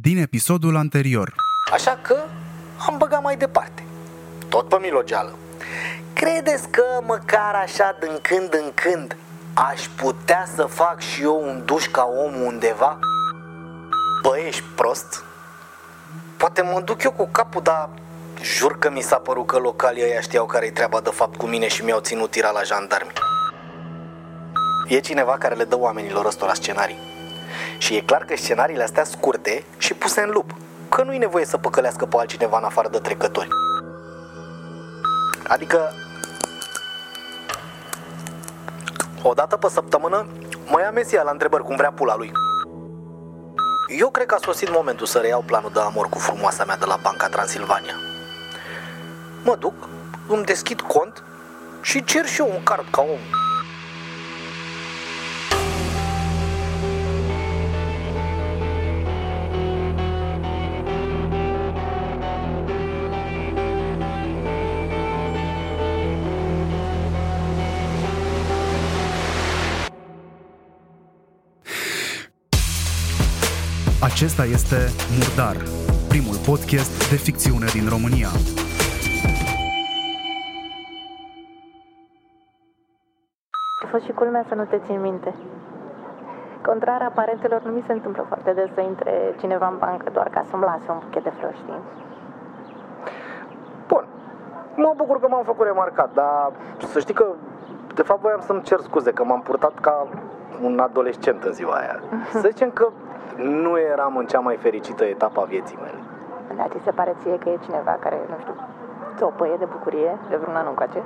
din episodul anterior. Așa că am băgat mai departe. Tot pe milogeală. Credeți că măcar așa din când în când aș putea să fac și eu un duș ca om undeva? Bă, ești prost? Poate mă duc eu cu capul, dar jur că mi s-a părut că localii ăia știau care-i treaba de fapt cu mine și mi-au ținut tira la jandarmi. E cineva care le dă oamenilor ăstora scenarii. Și e clar că scenariile astea scurte și puse în lup, că nu-i nevoie să păcălească pe altcineva în afară de trecători. Adică o dată pe săptămână mă ia Mesia la întrebări cum vrea pula lui. Eu cred că a sosit momentul să reiau planul de amor cu frumoasa mea de la Banca Transilvania. Mă duc, îmi deschid cont și cer și eu un card ca om. Acesta este Murdar, primul podcast de ficțiune din România. A fost și culmea să nu te țin minte. Contrar aparentelor, nu mi se întâmplă foarte des să intre cineva în bancă doar ca să-mi lase un buchet de flori, știi? Bun, mă bucur că m-am făcut remarcat, dar să știi că de fapt voiam să-mi cer scuze că m-am purtat ca un adolescent în ziua aia. Să zicem că nu eram în cea mai fericită etapă a vieții mele. Dar ți se pare ție că e cineva care, nu știu, țopăie de bucurie de vreun an încoace?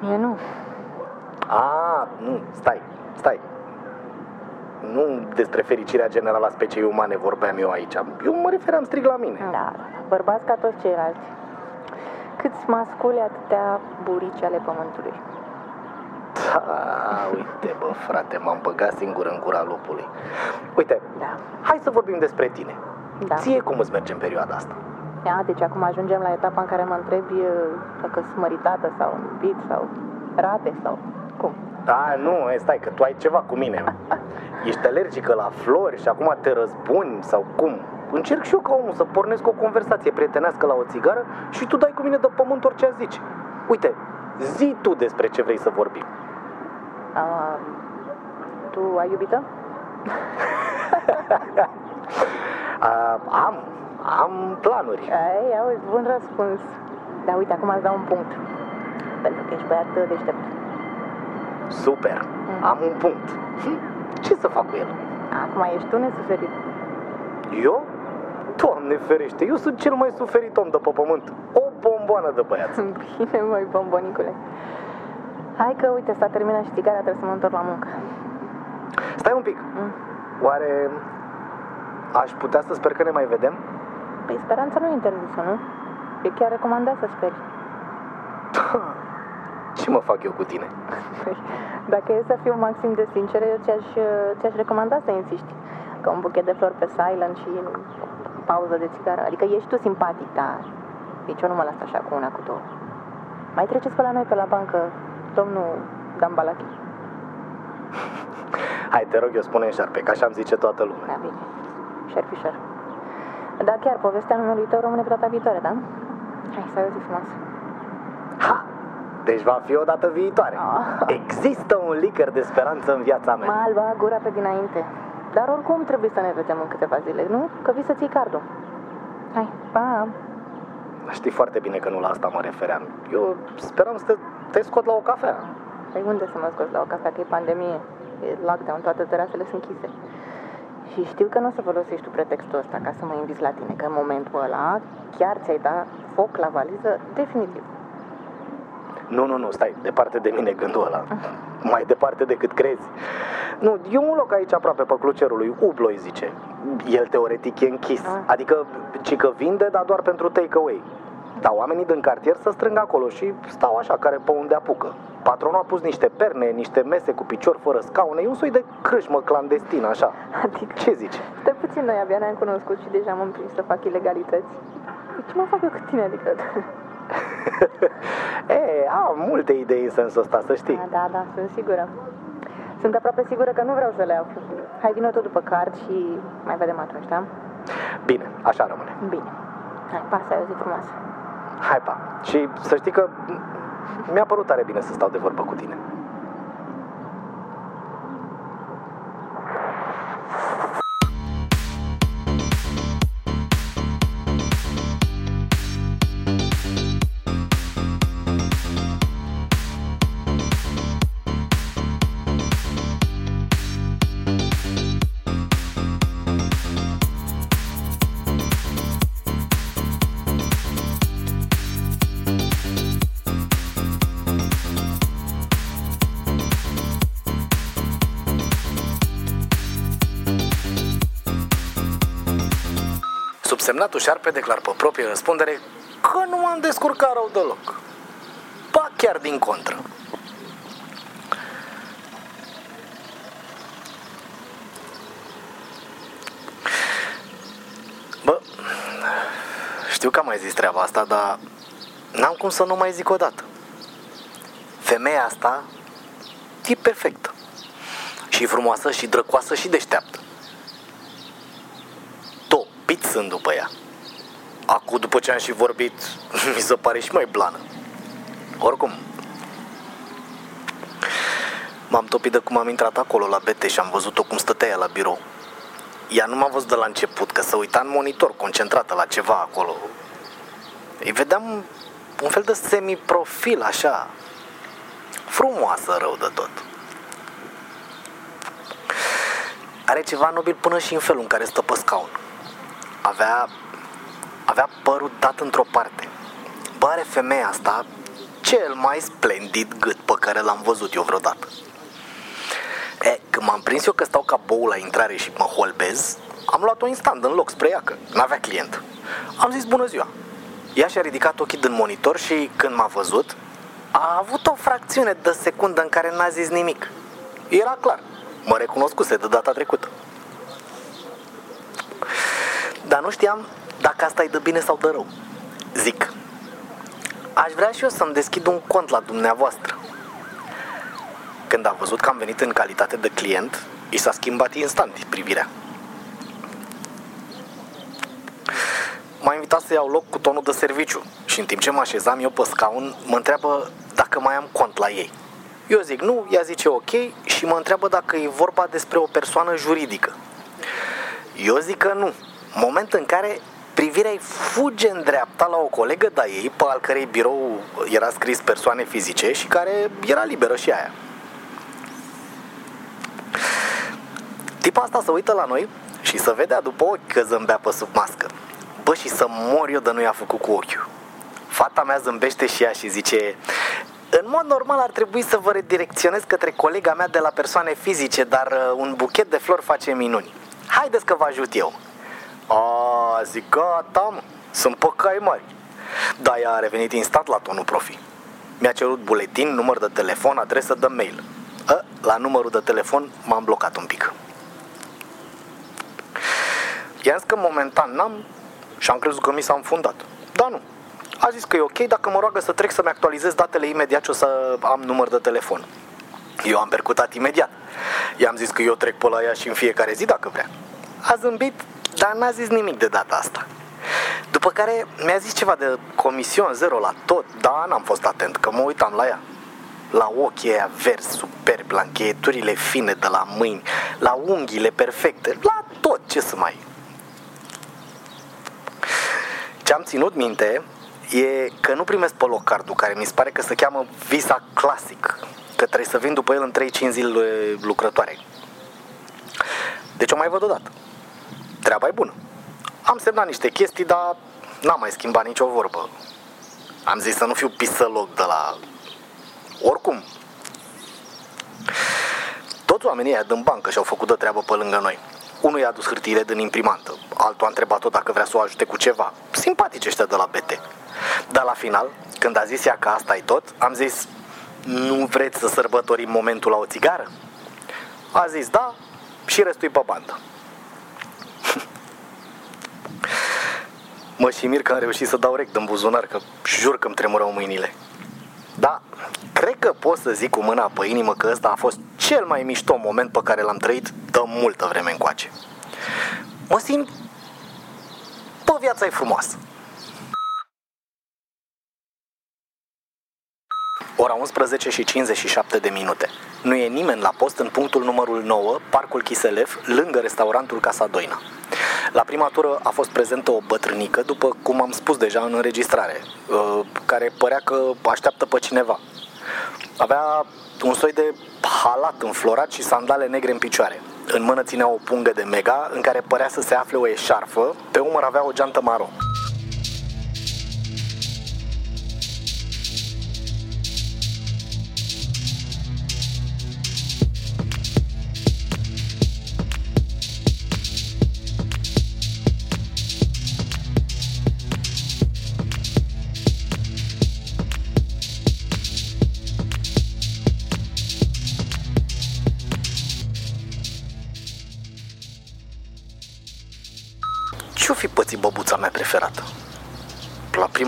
Mie nu. A, nu, stai, stai. Nu despre fericirea generală a speciei umane vorbeam eu aici. Eu mă refeream strict la mine. Da, da, da. bărbați ca toți ceilalți. Câți masculi atâtea burici ale pământului. Da, uite bă, frate, m-am băgat singur în gura lupului. Uite, Da. hai să vorbim despre tine. Da. Ție cum îți merge în perioada asta? Ia, deci acum ajungem la etapa în care mă întrebi uh, dacă sunt măritată sau iubit sau rate sau cum. Da, nu, e, stai că tu ai ceva cu mine. Ești alergică la flori și acum te răzbuni sau cum? Încerc și eu ca omul să pornesc o conversație prietenească la o țigară și tu dai cu mine de pământ orice aș zice. Uite, zi tu despre ce vrei să vorbim. Uh, tu ai iubită? A, am, am planuri. Ai, auzi, bun răspuns. Dar uite, acum îți dau un punct. Pentru că ești băiat deștept. Super, am un punct. Hm, Ce să fac cu el? Acum ești tu nesuferit. Eu? Doamne ferește, eu sunt cel mai suferit om de pe pământ. O bomboană de băiat. Bine, măi, bombonicule. Hai că, uite, s-a terminat și țigara, trebuie să mă întorc la muncă. Stai un pic. Mm. Oare aș putea să sper că ne mai vedem? Păi speranța nu e interzisă, nu? E chiar recomandat să speri. Ce mă fac eu cu tine? Păi, Dacă e să fiu maxim de sinceră, eu ți-aș, ți-aș recomanda să insisti. Că un buchet de flori pe silent și pauză de țigară. Adică ești tu simpatic, dar nici eu nu mă las așa cu una, cu două. Mai treceți pe la noi, pe la bancă, domnul Dambalachi. Hai, te rog, eu spune în șarpe, că așa îmi zice toată lumea. Da, bine. Șerpișor. Da, chiar, povestea numelui tău rămâne pe data viitoare, da? Hai, să ai o zi frumoasă. Ha! Deci va fi o dată viitoare. Ah. Există un licăr de speranță în viața Mă mea. alba gura pe dinainte. Dar oricum trebuie să ne vedem în câteva zile, nu? Că vii să ții cardul. Hai, pa! Știi foarte bine că nu la asta mă refeream. Eu speram să te, te scot la o cafea. Păi unde să mă scoți la o cafea, că e pandemie, e lockdown, toate terasele sunt închise. Și știu că nu o să folosești tu pretextul ăsta ca să mă inviți la tine, că în momentul ăla chiar ți-ai dat foc la valiză definitiv. Nu, nu, nu, stai, departe de mine gândul ăla. Mai departe decât crezi. Nu, e un loc aici aproape pe Clucerului, Ubloi zice. El teoretic e închis. Ah. Adică, ci că vinde, dar doar pentru take-away. Dar oamenii din cartier să strâng acolo și stau așa, care pe unde apucă. Patronul a pus niște perne, niște mese cu picior fără scaune. E un soi de crâșmă clandestin, așa. Adică, Ce zici? stai puțin, noi abia ne-am cunoscut și deja m-am prins să fac ilegalități. Păi ce mă fac eu cu tine, adică? e, am multe idei în sensul ăsta, să știi. Da, da, da, sunt sigură. Sunt aproape sigură că nu vreau să le aflu. Hai, vină tot după card și mai vedem atunci, da? Bine, așa rămâne. Bine. Hai, pa, să ai o zi frumoasă. Hai, pa. Și să știi că mi-a părut tare bine să stau de vorbă cu tine. Subsemnatul șarpe declar pe proprie răspundere că nu m-am descurcat rău deloc. Ba chiar din contră. Bă, știu că am mai zis treaba asta, dar n-am cum să nu mai zic o dată. Femeia asta e perfectă. Și frumoasă și drăcoasă și deșteaptă. Topit sunt după ea. Acum, după ce am și vorbit, mi se pare și mai blană. Oricum, m-am topit de cum am intrat acolo la BT și am văzut-o cum stătea ea la birou. Ea nu m-a văzut de la început, că se uita în monitor, concentrată la ceva acolo. Îi vedeam un fel de semi-profil, așa, frumoasă rău de tot. Are ceva nobil până și în felul în care stă pe scaun. Avea, avea părul dat într-o parte. Bă, are femeia asta cel mai splendid gât pe care l-am văzut eu vreodată. E, când m-am prins eu că stau ca bou la intrare și mă holbez, am luat-o instant în loc spre ea, că n-avea client. Am zis bună ziua. Ea și-a ridicat ochii din monitor și când m-a văzut, a avut o fracțiune de secundă în care n-a zis nimic. Era clar. Mă recunoscuse de data trecută. Dar nu știam dacă asta e de bine sau de rău. Zic, aș vrea și eu să-mi deschid un cont la dumneavoastră. Când a văzut că am venit în calitate de client, i s-a schimbat instant privirea. M-a invitat să iau loc cu tonul de serviciu și în timp ce mă așezam eu pe scaun, mă întreabă dacă mai am cont la ei. Eu zic nu, ea zice ok și mă întreabă dacă e vorba despre o persoană juridică. Eu zic că nu. Moment în care privirea îi fuge în dreapta la o colegă de ei, pe al cărei birou era scris persoane fizice și care era liberă și aia. Tipa asta se uită la noi și să vedea după ochi că zâmbea pe sub mască. Bă, și să mor eu de nu i-a făcut cu ochiul. Fata mea zâmbește și ea și zice în mod normal ar trebui să vă redirecționez către colega mea de la persoane fizice, dar uh, un buchet de flori face minuni. Haideți că vă ajut eu. A, zic, gata, mă, sunt pe cai mari. Da, ea a revenit instant la tonul profi. Mi-a cerut buletin, număr de telefon, adresă de mail. A, la numărul de telefon m-am blocat un pic. I-am zis că momentan n-am și am crezut că mi s-a înfundat. Da, nu. A zis că e ok dacă mă roagă să trec să-mi actualizez datele imediat ce o să am număr de telefon. Eu am percutat imediat. I-am zis că eu trec pe la ea și în fiecare zi dacă vrea. A zâmbit, dar n-a zis nimic de data asta. După care mi-a zis ceva de comision zero la tot, dar n-am fost atent, că mă uitam la ea. La ochii aia verzi, superbi, la încheieturile fine de la mâini, la unghiile perfecte, la tot ce să mai ce am ținut minte e că nu primesc pe loc cardul, care mi se pare că se cheamă Visa Classic, că trebuie să vin după el în 3-5 zile lucrătoare. Deci o mai văd odată. Treaba e bună. Am semnat niște chestii, dar n-am mai schimbat nicio vorbă. Am zis să nu fiu pisăloc de la... Oricum, toți oamenii ăia din bancă și-au făcut de treabă pe lângă noi. Unul i-a dus hârtiile din imprimantă, altul a întrebat-o dacă vrea să o ajute cu ceva. Simpatici ăștia de la BT. Dar la final, când a zis ea că asta e tot, am zis, nu vreți să sărbătorim momentul la o țigară? A zis da și restul pe bandă. Mă și mir că am reușit să dau rec în buzunar, că jur că îmi tremurau mâinile. Da, cred că pot să zic cu mâna pe inimă că ăsta a fost cel mai mișto moment pe care l-am trăit de multă vreme încoace. Mă simt Tot viața e frumoasă. Ora 11 și 57 de minute. Nu e nimeni la post în punctul numărul 9, Parcul Chiselef, lângă restaurantul Casa Doina. La prima tură a fost prezentă o bătrânică, după cum am spus deja în înregistrare, uh, care părea că așteaptă pe cineva. Avea un soi de halat înflorat și sandale negre în picioare. În mână ținea o pungă de mega în care părea să se afle o eșarfă, pe umăr avea o geantă maro.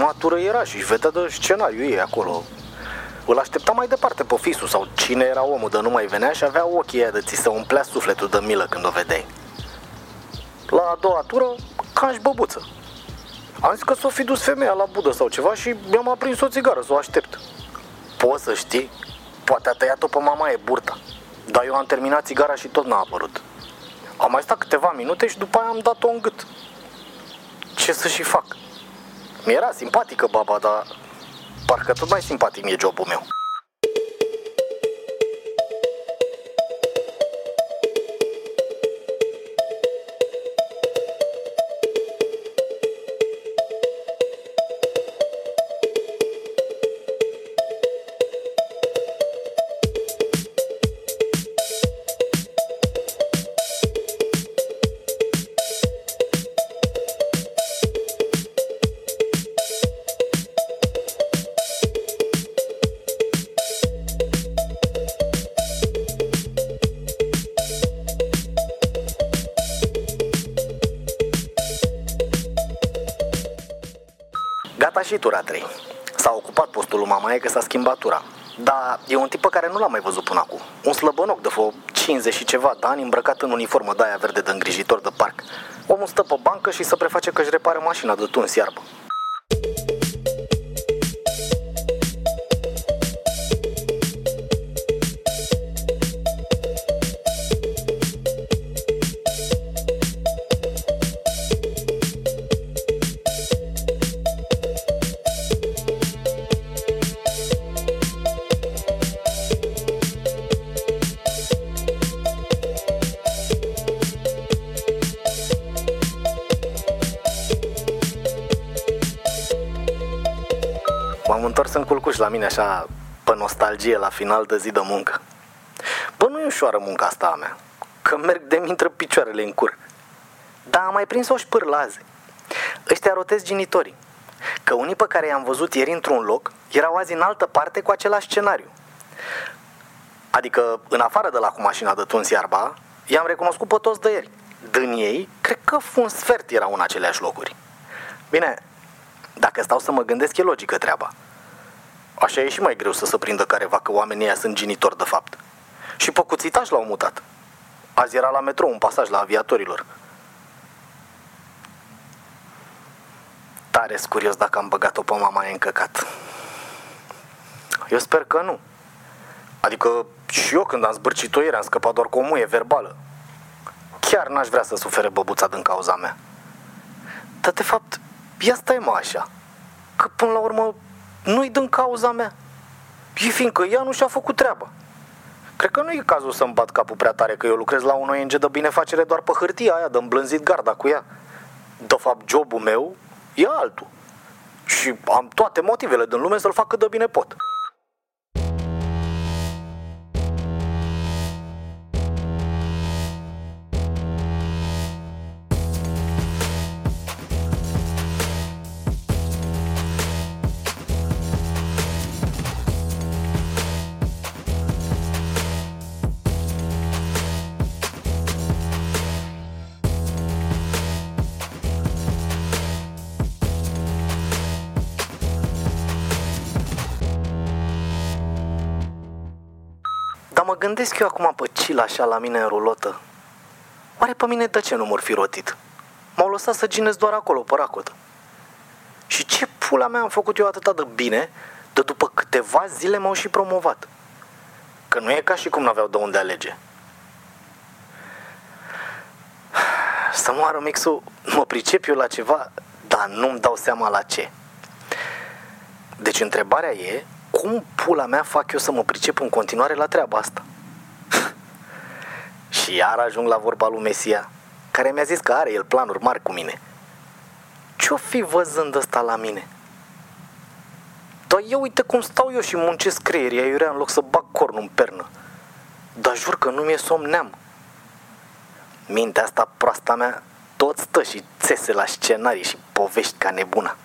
Prima tură era și vedea de scenariu ei acolo. Îl aștepta mai departe pe fisul sau cine era omul de nu mai venea și avea ochii aia de ți se umplea sufletul de milă când o vedeai. La a doua tură, ca și băbuță. Am zis că s-o fi dus femeia la budă sau ceva și mi-am aprins o țigară să o aștept. Poți să știi? Poate a tăiat-o pe mama e burta. Dar eu am terminat țigara și tot n-a apărut. Am mai stat câteva minute și după aia am dat-o în gât. Ce să și fac? Mi-era simpatică baba, dar parcă tot mai simpatic mi-e jobul meu. Gata și tura 3. S-a ocupat postul lui Mamaie că s-a schimbat tura. Dar e un tip pe care nu l-am mai văzut până acum. Un slăbănoc de vreo 50 și ceva de ani îmbrăcat în uniformă de aia verde de îngrijitor de parc. Omul stă pe bancă și se preface că își repară mașina de tuns iarbă. Culcuș la mine așa pe nostalgie la final de zi de muncă. Bă, nu e ușoară munca asta a mea, că merg de intră picioarele în cur. Dar am mai prins o șpârlaze. Ăștia rotesc genitorii. Că unii pe care i-am văzut ieri într-un loc erau azi în altă parte cu același scenariu. Adică, în afară de la cu mașina de tuns iarba, i-am recunoscut pe toți de ieri. Din ei, cred că un sfert erau în aceleași locuri. Bine, dacă stau să mă gândesc, e logică treaba. Așa e și mai greu să se prindă careva că oamenii ăia sunt genitori de fapt. Și pe cuțitaș l-au mutat. Azi era la metrou un pasaj la aviatorilor. Tare curios dacă am băgat-o pe mama în căcat. Eu sper că nu. Adică și eu când am zbârcit-o ieri am scăpat doar cu o muie verbală. Chiar n-aș vrea să sufere băbuța din cauza mea. Dar de fapt, ia stai mă așa. Că până la urmă nu-i din cauza mea. E fiindcă ea nu și-a făcut treaba. Cred că nu e cazul să-mi bat capul prea tare că eu lucrez la un ONG de binefacere doar pe hârtia aia de îmblânzit garda cu ea. De fapt, jobul meu e altul. Și am toate motivele din lume să-l fac cât de bine pot. Mă gândesc eu acum pe Cila așa la mine în rulotă. Oare pe mine de ce nu m-or fi rotit? M-au lăsat să ginesc doar acolo, pe racotă. Și ce pula mea am făcut eu atâta de bine, de după câteva zile m-au și promovat. Că nu e ca și cum n-aveau de unde alege. Să moară mixul, mă pricep eu la ceva, dar nu-mi dau seama la ce. Deci întrebarea e, cum pula mea fac eu să mă pricep în continuare la treaba asta? și iar ajung la vorba lui Mesia, care mi-a zis că are el planuri mari cu mine. Ce-o fi văzând ăsta la mine? Dar eu uite cum stau eu și muncesc creierii aiurea în loc să bag cornul în pernă. Dar jur că nu mi-e somneam. Mintea asta proasta mea tot stă și țese la scenarii și povești ca nebuna.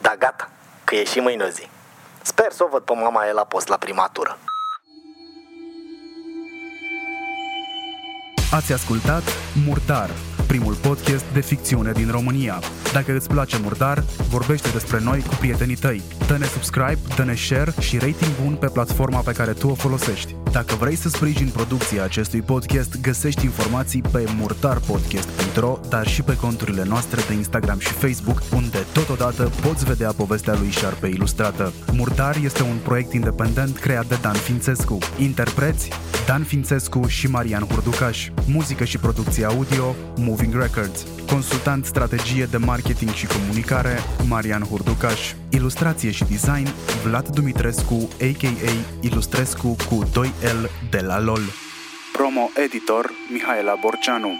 Da, gata, că e și mâine o zi. Sper să o văd pe mama e la post la prima tură. Ați ascultat Murdar, primul podcast de ficțiune din România. Dacă îți place Murdar, vorbește despre noi cu prietenii tăi. Dă-ne subscribe, dă-ne share și rating bun pe platforma pe care tu o folosești. Dacă vrei să sprijini producția acestui podcast, găsești informații pe murdarpodcast.ro, dar și pe conturile noastre de Instagram și Facebook, unde totodată poți vedea povestea lui Șarpe ilustrată. Murdar este un proiect independent creat de Dan Fințescu. Interpreți Dan Fințescu și Marian Hurducaș. Muzică și producție audio Moving Records. Consultant strategie de marketing și comunicare Marian Hurducaș. Ilustrație și design Vlad Dumitrescu, a.k.a. Ilustrescu cu 2L de la LOL. Promo editor Mihaela Borceanu.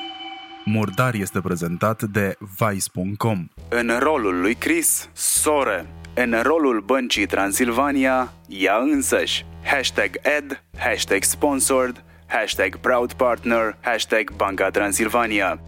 Murdar este prezentat de Vice.com. În rolul lui Chris, Sore. În rolul băncii Transilvania, ea însăși. Hashtag ad, hashtag sponsored, hashtag proud partner, hashtag Banca Transilvania.